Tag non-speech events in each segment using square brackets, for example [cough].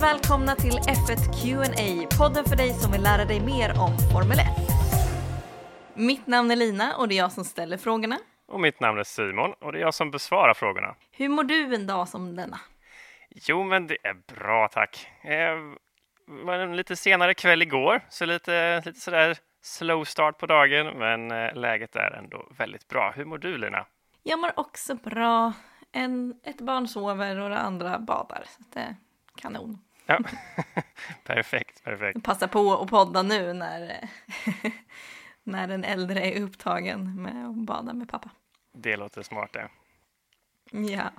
Varmt välkomna till F1 Q&A, podden för dig som vill lära dig mer om Formel 1. Mitt namn är Lina och det är jag som ställer frågorna. Och mitt namn är Simon och det är jag som besvarar frågorna. Hur mår du en dag som denna? Jo, men det är bra tack. Det var en lite senare kväll igår, så lite, lite sådär slow start på dagen, men eh, läget är ändå väldigt bra. Hur mår du Lina? Jag mår också bra. En, ett barn sover och det andra badar. Så det är kanon. Ja, [laughs] perfekt, perfekt. Passa på att podda nu när, [laughs] när den äldre är upptagen med att bada med pappa. Det låter smart det. Ja.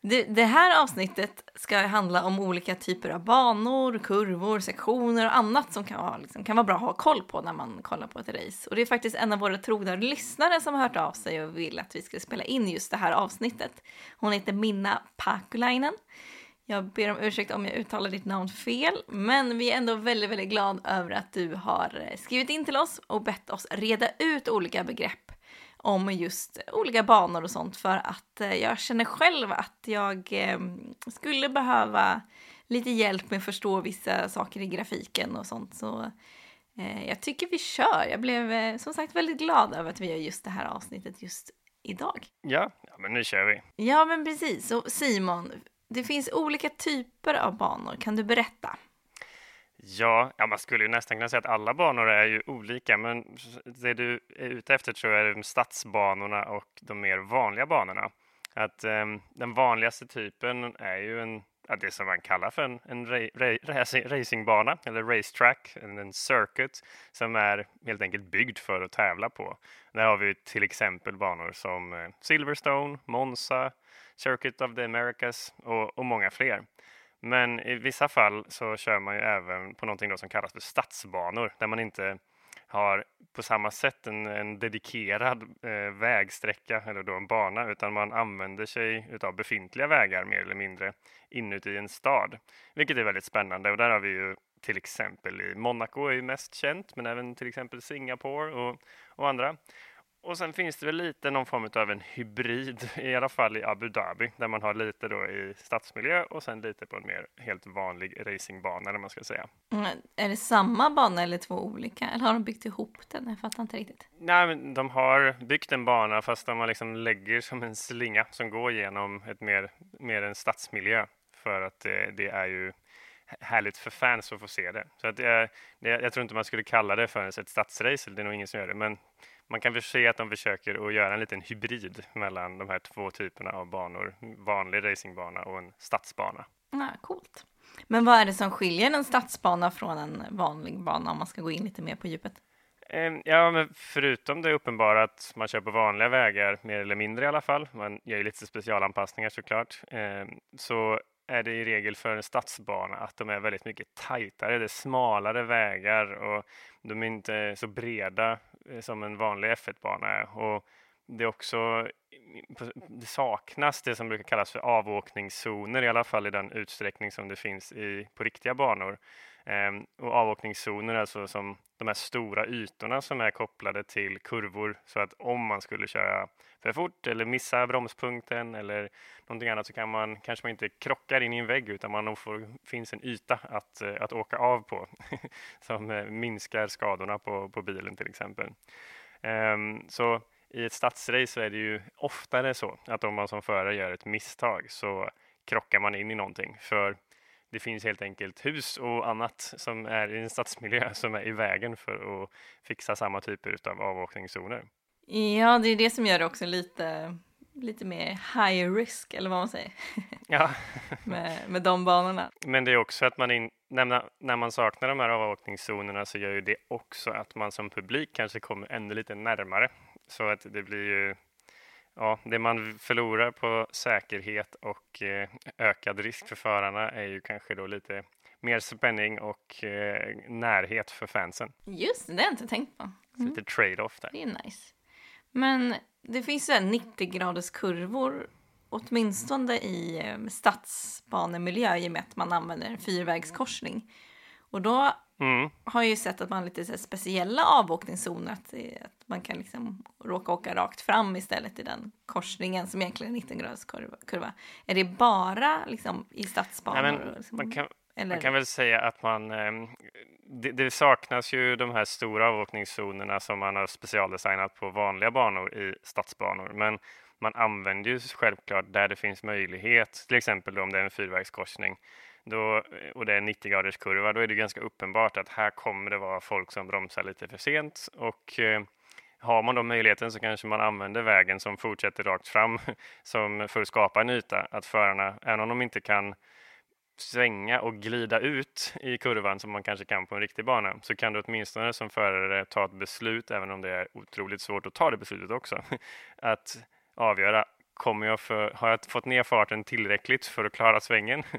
Det, det, här avsnittet ska handla om olika typer av banor, kurvor, sektioner och annat som kan vara, liksom, kan vara bra att ha koll på när man kollar på ett race. Och det är faktiskt en av våra trogna lyssnare som har hört av sig och vill att vi ska spela in just det här avsnittet. Hon heter Minna Pakulainen. Jag ber om ursäkt om jag uttalar ditt namn fel, men vi är ändå väldigt, väldigt glada över att du har skrivit in till oss och bett oss reda ut olika begrepp om just olika banor och sånt för att eh, jag känner själv att jag ehm, skulle behöva lite hjälp med att förstå vissa saker i grafiken och sånt. Så eh, jag tycker vi kör. Jag blev eh, som sagt väldigt glad över att vi gör just det här avsnittet just idag. Ja, ja men nu kör vi. Ja, men precis. Så Simon, det finns olika typer av banor. Kan du berätta? Ja, ja, man skulle ju nästan kunna säga att alla banor är ju olika, men det du är ute efter tror jag är de stadsbanorna och de mer vanliga banorna. Att eh, den vanligaste typen är ju en, ja, det som man kallar för en, en ra ra racingbana eller racetrack, en, en circuit som är helt enkelt byggd för att tävla på. Där har vi till exempel banor som eh, Silverstone, Monza, Circuit of the Americas och, och många fler. Men i vissa fall så kör man ju även på någonting då som kallas för stadsbanor där man inte har på samma sätt en, en dedikerad eh, vägsträcka eller då en bana utan man använder sig utav befintliga vägar mer eller mindre inuti en stad. Vilket är väldigt spännande och där har vi ju till exempel i Monaco är ju mest känt men även till exempel Singapore och, och andra. Och sen finns det väl lite någon form av en hybrid, i alla fall i Abu Dhabi, där man har lite då i stadsmiljö och sen lite på en mer helt vanlig racingbana, eller man ska säga. Mm, är det samma bana eller två olika? Eller har de byggt ihop den? Jag fattar inte riktigt. Nej, men de har byggt en bana fast de liksom lägger som en slinga som går genom ett mer, mer en stadsmiljö för att det, det är ju härligt för fans att få se det. Så att det, det, jag tror inte man skulle kalla det för ett stadsrace, det är nog ingen som gör det, men man kan väl se att de försöker att göra en liten hybrid mellan de här två typerna av banor, vanlig racingbana och en stadsbana. Ja, coolt. Men vad är det som skiljer en stadsbana från en vanlig bana om man ska gå in lite mer på djupet? Ehm, ja, men förutom det uppenbara att man kör på vanliga vägar, mer eller mindre i alla fall, man gör ju lite specialanpassningar såklart, ehm, så är det i regel för en stadsbana att de är väldigt mycket tajtare. Det är smalare vägar och de är inte så breda Eh, som en vanlig F1-bana är. Och det är också det saknas det som brukar kallas för avåkningszoner, i alla fall i den utsträckning som det finns i, på riktiga banor. Ehm, och avåkningszoner är alltså som de här stora ytorna som är kopplade till kurvor så att om man skulle köra för fort eller missa bromspunkten eller någonting annat så kan man kanske man inte krockar in i en vägg utan man får, finns en yta att, eh, att åka av på [laughs] som eh, minskar skadorna på, på bilen till exempel. Um, så i ett stadsrace så är det ju oftare så att om man som förare gör ett misstag så krockar man in i någonting för det finns helt enkelt hus och annat som är i en stadsmiljö [laughs] som är i vägen för att fixa samma typer av avåkningszoner. Ja, det är det som gör det också lite, lite mer high risk, eller vad man säger. [laughs] Ja. med, med de banorna. Men det är också att man, in, när, när man saknar de här avåkningszonerna så gör ju det också att man som publik kanske kommer ännu lite närmare. Så att det blir ju ja, det man förlorar på säkerhet och eh, ökad risk för förarna är ju kanske då lite mer spänning och eh, närhet för fansen. Just det, det har jag inte tänkt på. Mm. Lite trade-off där. Det är nice. Men det finns ju 90 graders kurvor åtminstone i eh, stadsbanemiljö i och med att man använder en fyrvägskorsning. Och då mm. har jag ju sett att man har lite så speciella avåkningszoner, att, att man kan liksom råka åka rakt fram istället i den korsningen som egentligen är 19 graders kurva. Är det bara liksom i stadsbanor? Nej, men, liksom, kan, Eller? Man kan väl säga att man, ehm, det, det, saknas ju de här stora avåkningszonerna som man har specialdesignat på vanliga banor i stadsbanor. Men man använder ju självklart där det finns möjlighet, till exempel om det är en fyrvägskorsning då, eh, och det är 90 graders kurva, då är det ganska uppenbart att här kommer det vara folk som bromsar lite för sent och eh, har man då möjligheten så kanske man använder vägen som fortsätter rakt fram [laughs] som för att skapa en yta. Att förarna, även om de inte kan svänga och glida ut i kurvan som man kanske kan på en riktig bana så kan du åtminstone som förare ta ett beslut, även om det är otroligt svårt att ta det beslutet också, [laughs] att avgöra kommer jag för, har jag fått ner farten tillräckligt för att klara svängen? [laughs]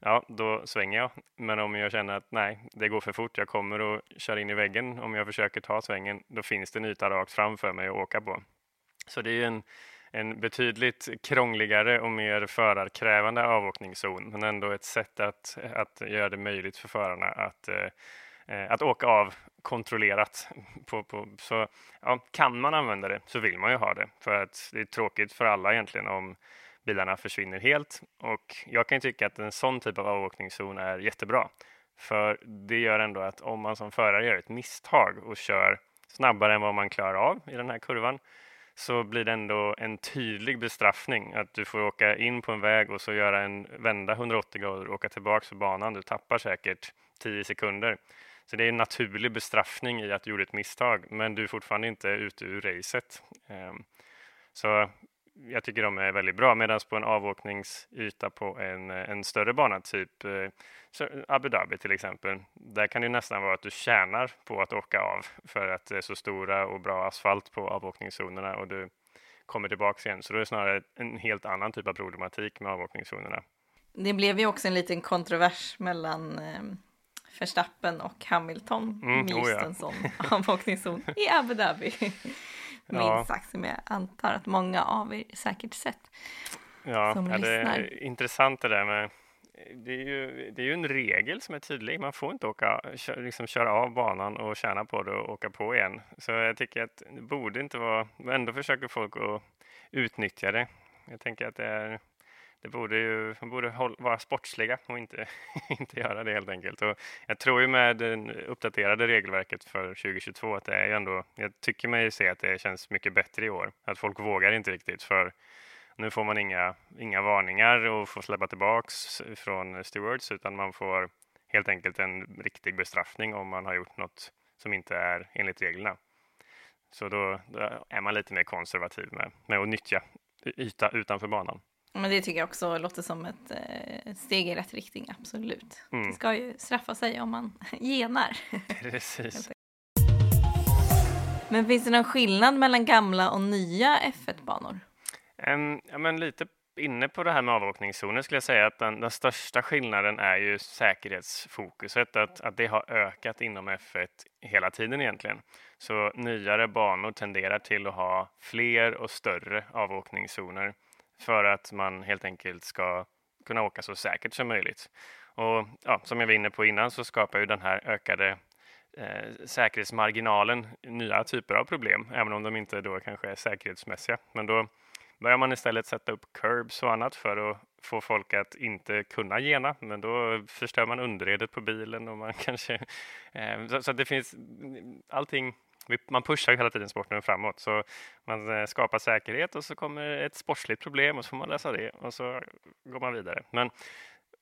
Ja, då svänger jag. Men om jag känner att nej, det går för fort, jag kommer att köra in i väggen om jag försöker ta svängen, då finns det en yta rakt framför mig att åka på. Så det är en, en betydligt krångligare och mer förarkrävande avåkningszon, men ändå ett sätt att, att göra det möjligt för förarna att eh, Eh, Eh, att åka av kontrollerat. [laughs] På, på, så ja, kan man använda det så vill man ju ha det för att det är tråkigt för alla egentligen om bilarna försvinner helt och jag kan tycka att en sån typ av avåkningszon är jättebra för det gör ändå att om man som förare gör ett misstag och kör snabbare än vad man klarar av i den här kurvan så blir det ändå en tydlig bestraffning att du får åka in på en väg och så göra en vända 180 grader och åka tillbaks på banan. Du tappar säkert 10 sekunder. Så det är en naturlig bestraffning i att du gjorde ett misstag, men du är fortfarande inte ute ur racet. Ehm, så jag tycker de är väldigt bra, medan på en avåkningsyta på en, en större bana, typ eh, Abu Dhabi till exempel, där kan det nästan vara att du tjänar på att åka av för att det är så stora och bra asfalt på avåkningszonerna och du kommer tillbaka igen. Så då är det snarare en helt annan typ av problematik med avåkningszonerna. Det blev ju också en liten kontrovers mellan ehm, Verstappen och Hamilton mm, myst oh ja. en sån [laughs] avåkningszon i Abu Dhabi. [laughs] Minst sagt som jag antar att många av er säkert sett. Ja, som ja det är intressant det där med det är, ju, det är ju en regel som är tydlig. Man får inte åka, liksom köra av banan och tjäna på det och åka på igen. Så jag tycker att det borde inte vara, ändå försöker folk att utnyttja det. Jag tänker att det är det borde ju, man borde vara sportsliga och inte, [laughs] inte göra det helt enkelt. Och jag tror ju med det uppdaterade regelverket för 2022 att det är ju ändå, jag tycker mig se att det känns mycket bättre i år. Att folk vågar inte riktigt för nu får man inga, inga varningar och får släppa tillbaks från stewards utan man får helt enkelt en riktig bestraffning om man har gjort något som inte är enligt reglerna. Så då, då är man lite mer konservativ med, med att nyttja yta utanför banan. Men det tycker jag också låter som ett eh, steg i rätt riktning, absolut. Mm. Det ska ju straffa sig om man [laughs] genar. Precis. men finns det någon skillnad mellan gamla och nya F1-banor? Um, ja, men lite inne på det här med avåkningszoner skulle jag säga att den, den, största skillnaden är ju säkerhetsfokuset, att, att det har ökat inom F1 hela tiden egentligen. Så nyare banor tenderar till att ha fler och större avåkningszoner för att man helt enkelt ska kunna åka så säkert som möjligt. Och ja, som jag var inne på innan så skapar ju den här ökade eh, säkerhetsmarginalen nya typer av problem, även om de inte då kanske är säkerhetsmässiga. Men då börjar man istället sätta upp curbs och annat för att få folk att inte kunna gena, men då förstör man underredet på bilen och man [laughs] kanske... Eh, så, så det finns allting man pushar hela tiden sporten framåt. Så man eh, skapar säkerhet och så kommer ett sportsligt problem och så får man lösa det och så går man vidare. Men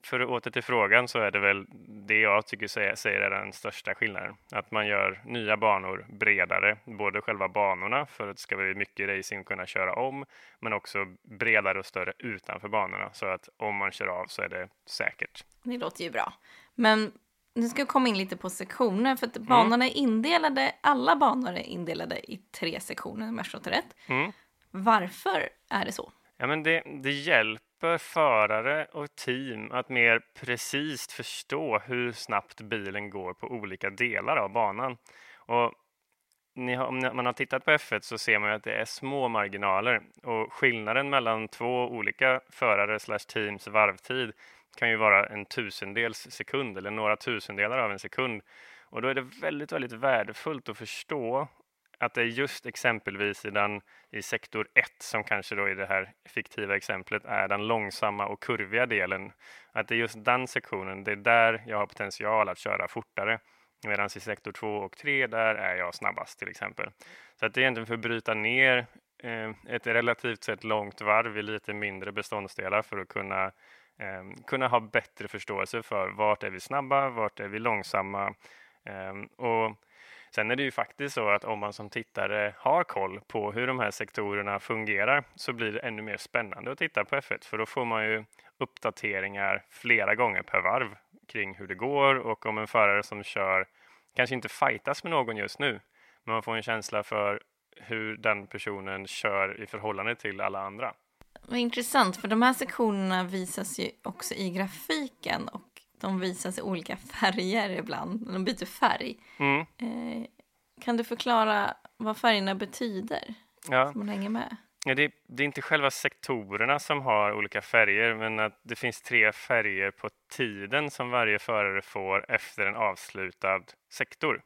för att åter till frågan så är det väl det jag tycker säger är den största skillnaden. Att man gör nya banor bredare, både själva banorna för att det ska bli mycket racing kunna köra om, men också bredare och större utanför banorna så att om man kör av så är det säkert. Det låter ju bra. Men nu ska jag komma in lite på sektioner för att mm. banorna är indelade, alla banor är indelade i tre sektioner om jag förstått rätt. Mm. Varför är det så? Ja, men det, det hjälper förare och team att mer precis förstå hur snabbt bilen går på olika delar av banan. Och har, om man har tittat på F1 så ser man att det är små marginaler och skillnaden mellan två olika förare slash teams varvtid kan ju vara en tusendels sekund eller några tusendelar av en sekund. Och då är det väldigt, väldigt värdefullt att förstå att det är just exempelvis i, den, i sektor 1 som kanske då i det här fiktiva exemplet är den långsamma och kurviga delen. Att det är just den sektionen, det är där jag har potential att köra fortare. Medan i sektor 2 och 3 där är jag snabbast till exempel. Så att det är egentligen för att bryta ner eh, ett relativt sett långt varv i lite mindre beståndsdelar för att kunna Ehm, kunna ha bättre förståelse för vart är vi snabba, vart är vi långsamma eh, och Sen är det ju faktiskt så att om man som tittare har koll på hur de här sektorerna fungerar så blir det ännu mer spännande att titta på F1 för då får man ju uppdateringar flera gånger per varv kring hur det går och om en förare som kör kanske inte fightas med någon just nu men man får en känsla för hur den personen kör i förhållande till alla andra. Vad intressant, för de här sektionerna visas ju också i grafiken och de visas i olika [laughs] färger ibland. De byter färg. Mm. Eh, kan du förklara vad färgerna betyder? Ja. Så man hänger med. Ja, det, det, är inte själva sektorerna som har olika färger, men att det finns tre färger på tiden som varje förare får efter en avslutad sektor.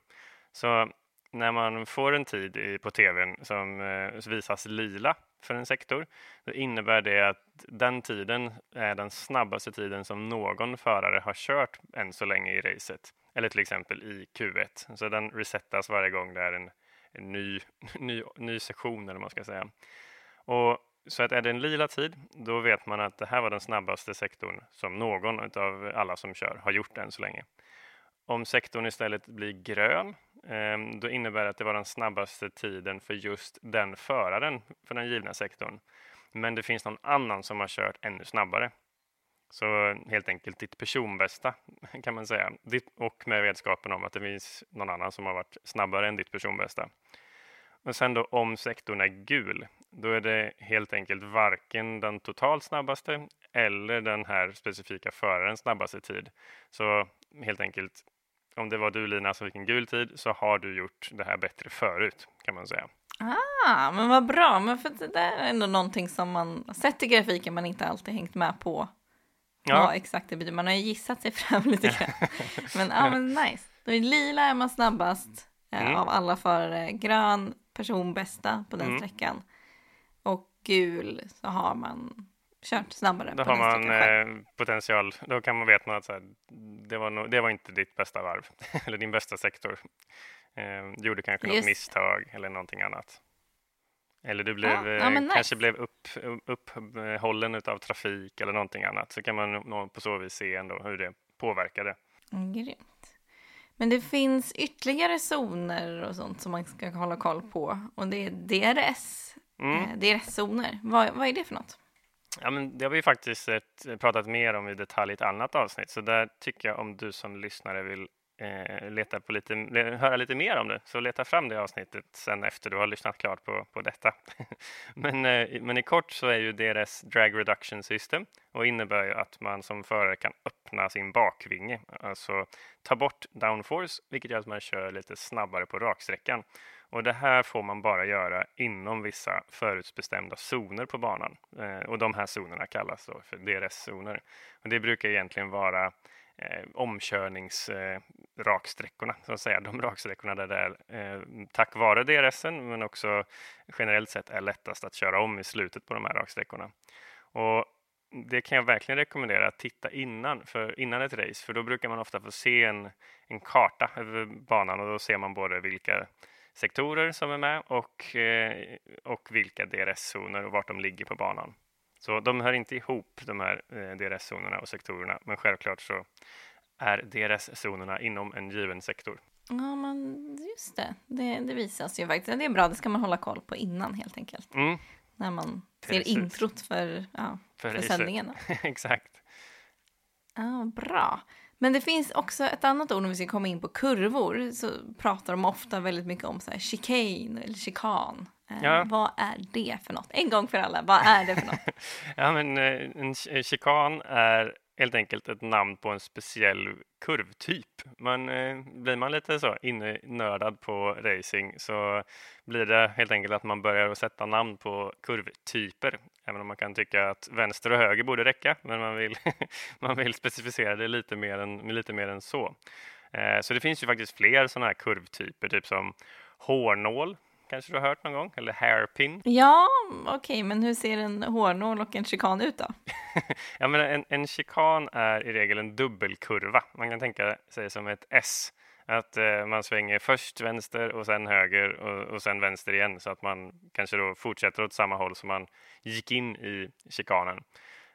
Så när man får en tid på tvn som eh, visas lila för en sektor, då innebär det att den tiden är den snabbaste tiden som någon förare har kört än så länge i racet. Eller till exempel i Q1. Så den resetas varje gång det är en, en ny, [laughs] ny, ny sektion, eller man ska säga. Och så att är det en lila tid, då vet man att det här var den snabbaste sektorn som någon av alla som kör har gjort än så länge. Om sektorn istället blir grön, Ehm, då innebär det att det var den snabbaste tiden för just den föraren för den givna sektorn. Men det finns någon annan som har kört ännu snabbare. Så helt enkelt ditt personbästa [laughs] kan man säga. Och med vetskapen om att det finns någon annan som har varit snabbare än ditt personbästa. Och sen då om sektorn är gul, då är det helt enkelt varken den totalt snabbaste eller den här specifika förarens snabbaste tid. Så helt enkelt om det var du Lina som fick en gul tid så har du gjort det här bättre förut kan man säga. Ah, men vad bra, men för det där är ändå någonting som man sett i grafiken men inte alltid hängt med på. Ja, ja exakt det betyder. Man har ju gissat sig fram lite grann. [laughs] men ja, men nice. Då är lila är man snabbast eh, mm. av alla förare. Grön person bästa på den mm. sträckan. Och gul så har man kört snabbare. Då har man eh, potential, då kan man veta att så här, det, var no, det var inte ditt bästa varv [laughs] eller din bästa sektor. Eh, du gjorde kanske Just. något misstag eller någonting annat. Eller du blev, ja, ja, eh, kanske blev upp, upphållen av trafik eller någonting annat. Så kan man på så vis se ändå hur det påverkade. Mm, grymt. Men det finns ytterligare zoner och sånt som man ska hålla koll på. Och det är DRS, mm. eh, DRS-zoner. Vad, vad är det för något? Ja, men det har vi faktiskt ett, eh, pratat mer om i detalj i ett annat avsnitt, så där tycker jag om du som lyssnare vill eh, leta på lite, höra lite mer om det, så leta fram det avsnittet sen efter du har lyssnat klart på, på detta. [laughs] men, eh, men i kort så är ju deras drag reduction system och innebär ju att man som förare kan öppna sin bakvinge, alltså ta bort downforce, vilket gör att man kör lite snabbare på raksträckan. Och det här får man bara göra inom vissa förutbestämda zoner på banan. Eh, och de här zonerna kallas då för DRS-zoner. Och det brukar egentligen vara eh, omkörningsraksträckorna, eh, så att säga. De raksträckorna där det är eh, tack vare DRSen, men också generellt sett är lättast att köra om i slutet på de här raksträckorna. Och det kan jag verkligen rekommendera att titta innan, för, innan ett race, för då brukar man ofta få se en, en karta över banan och då ser man både vilka sektorer som är med och, eh, och vilka DRS-zoner och vart de ligger på banan. Så de hör inte ihop, de här eh, DRS-zonerna och sektorerna, men självklart så är DRS-zonerna inom en given sektor. Ja, men just det. det. Det visas ju faktiskt. Det är bra, det ska man hålla koll på innan helt enkelt. Mm. När man Precis. ser introt för, ja, för, för sändningen. [laughs] Exakt. Ja, bra. Men det finns också ett annat ord, om vi ska komma in på kurvor, så pratar de ofta väldigt mycket om så här chicane eller chikan. Eh, ja. Vad är det för något? En gång för alla, vad är det för något? [laughs] ja, men eh, en chikan är helt enkelt ett namn på en speciell kurvtyp. Men eh, blir man lite så innördad på racing så blir det helt enkelt att man börjar att sätta namn på kurvtyper. Även om man kan tycka att vänster och höger borde räcka, men man vill, [laughs] man vill specificera det lite mer än, lite mer än så. Eh, så det finns ju faktiskt fler sådana här kurvtyper, typ som hårnål kanske du har hört någon gång, eller hairpin. [laughs] Ja, okej, okay, men hur ser en hårnål och en chikan ut då? ja, men en, en chikan är i regel en dubbelkurva. Man kan tänka sig som ett S. Att eh, man svänger först vänster och sen höger och, och sen vänster igen så att man kanske då fortsätter åt samma håll som man gick in i chikanen.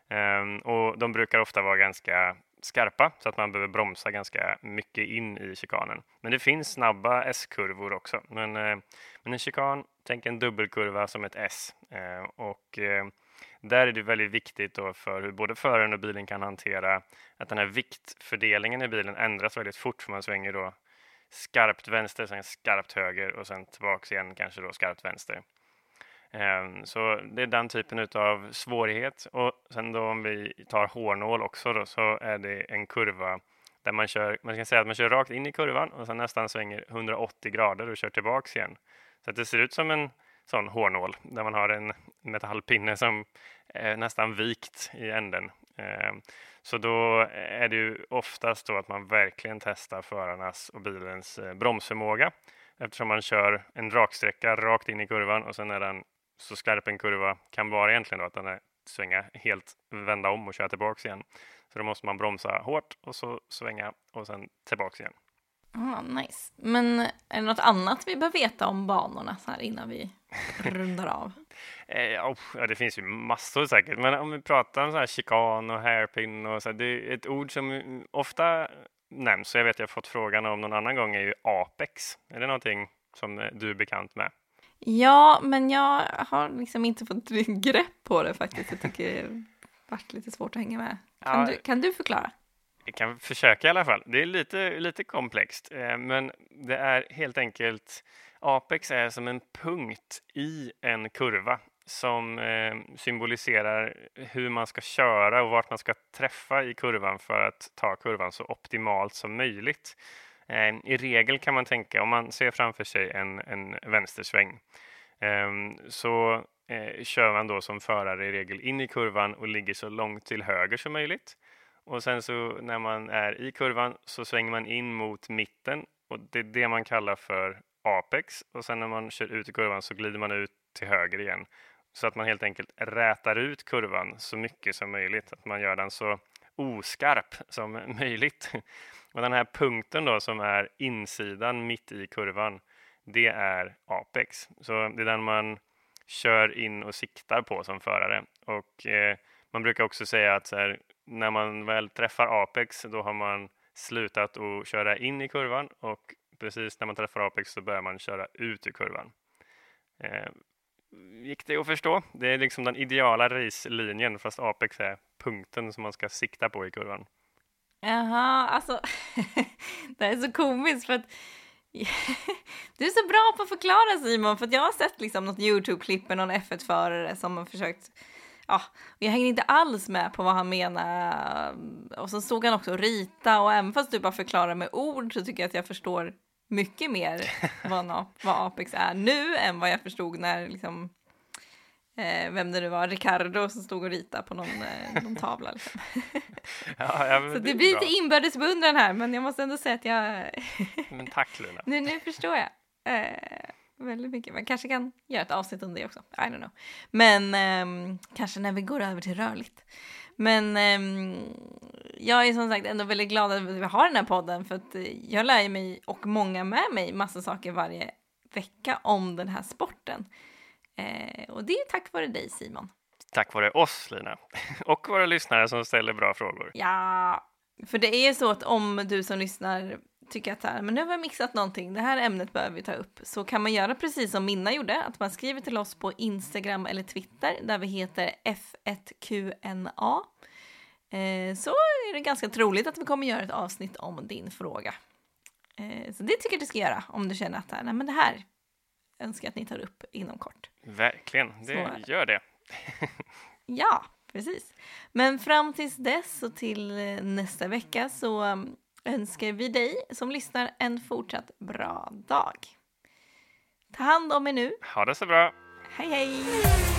Um, och de brukar ofta vara ganska skarpa så att man behöver bromsa ganska mycket in i chikanen. Men det finns snabba S-kurvor också. Men, eh, men en chikan, tänk en dubbelkurva som ett S. Eh, och eh, där är det väldigt viktigt då för hur både föraren och bilen kan hantera att den här viktfördelningen i bilen ändras väldigt fort för man svänger då skarpt vänster, sen skarpt höger och sen tillbaks igen kanske då skarpt vänster. Ehm, så det är den typen av svårighet. Och sen då om vi tar hårnål också då, så är det en kurva där man kör, man kan säga att man kör rakt in i kurvan och sen nästan svänger 180 grader och kör tillbaks igen. Så att det ser ut som en sån hårnål där man har en metallpinne som är nästan vikt i änden. Ehm, så då är det ju oftast då att man verkligen testar förarnas och bilens eh, bromsförmåga eftersom man kör en raksträcka rakt in i kurvan och sen är den så skarp en kurva kan vara egentligen då att den är svänga helt, vända om och köra tillbaks igen. Så då måste man bromsa hårt och så svänga och sen tillbaks igen. Ah, nice. Men är det något annat vi behöver veta om banorna så här innan vi [laughs] rundar av? eh, oh, ja, det finns ju massor säkert, men om vi pratar om så här chikan och hairpin och så här, det är ett ord som ofta nämns, så jag vet att jag fått frågan om någon annan gång, är ju apex. Är det någonting som du är bekant med? Ja, men jag har liksom inte fått [laughs] grepp på det faktiskt. Jag tycker det varit lite svårt att hänga med. Kan, ja, du, kan du förklara? Jag kan försöka i alla fall. Det är lite, lite komplext, eh, men det är helt enkelt Apex är som en punkt i en kurva som eh, symboliserar hur man ska köra och vart man ska träffa i kurvan för att ta kurvan så optimalt som möjligt. Eh, I regel kan man tänka, om man ser framför sig en, en vänstersväng, ehm, så eh, kör man då som förare i regel in i kurvan och ligger så långt till höger som möjligt. Och sen så när man är i kurvan så svänger man in mot mitten och det är det man kallar för apex. Och sen när man kör ut i kurvan så glider man ut till höger igen. Så att man helt enkelt rätar ut kurvan så mycket som möjligt, att man gör den så oskarp som [laughs] möjligt. Och den här punkten då som är insidan mitt i kurvan, det är apex. Så det är den man kör in och siktar på som förare. Och eh, man brukar också säga att här, när man väl träffar apex, då har man slutat att köra in i kurvan och precis när man träffar apex så börjar man köra ut ur kurvan. Eh, gick det att förstå? Det är liksom den ideala racelinjen fast apex är punkten som man ska sikta på i kurvan. Jaha, alltså [laughs] det är så komiskt för att [laughs] du är så bra på att förklara Simon, för att jag har sett liksom något Youtube-klipp med någon F1-förare som har försökt Ja, jag hänger inte alls med på vad han menar. Och så stod han också rita och även fast du bara förklarar med ord så tycker jag att jag förstår mycket mer [laughs] vad, vad Apex är nu än vad jag förstod när liksom eh, vem det nu var, Ricardo som stod och ritade på någon, eh, någon tavla. Liksom. [laughs] ja, ja, så det, det blir bra. lite inbördes beundran här, men jag måste ändå säga att jag... [laughs] men tack Luna. nu, nu förstår jag. Eh, väldigt mycket. Man kanske kan göra ett avsnitt om det också. I don't know. Men eh, kanske när vi går över till rörligt. Men eh, jag är som sagt ändå väldigt glad att vi har den här podden för att jag lär mig och många med mig massa saker varje vecka om den här sporten. Eh, och det är tack vare dig Simon. Tack vare oss Lina [laughs] och våra lyssnare som ställer bra frågor. Ja, för det är så att om du som lyssnar tycker att här, men nu har vi mixat någonting, det här ämnet behöver vi ta upp, så kan man göra precis som Minna gjorde, att man skriver till oss på Instagram eller Twitter där vi heter F1QNA. Eh, så är det ganska troligt att vi kommer göra ett avsnitt om din fråga. Eh, så det tycker jag du ska göra om du känner att här, nej, men det här önskar att ni tar upp inom kort. Verkligen, det så, gör det. [laughs] ja, precis. Men fram tills dess och till nästa vecka så um, önskar vi dig som lyssnar en fortsatt bra dag. Ta hand om er nu. Ha det så bra. Hej hej!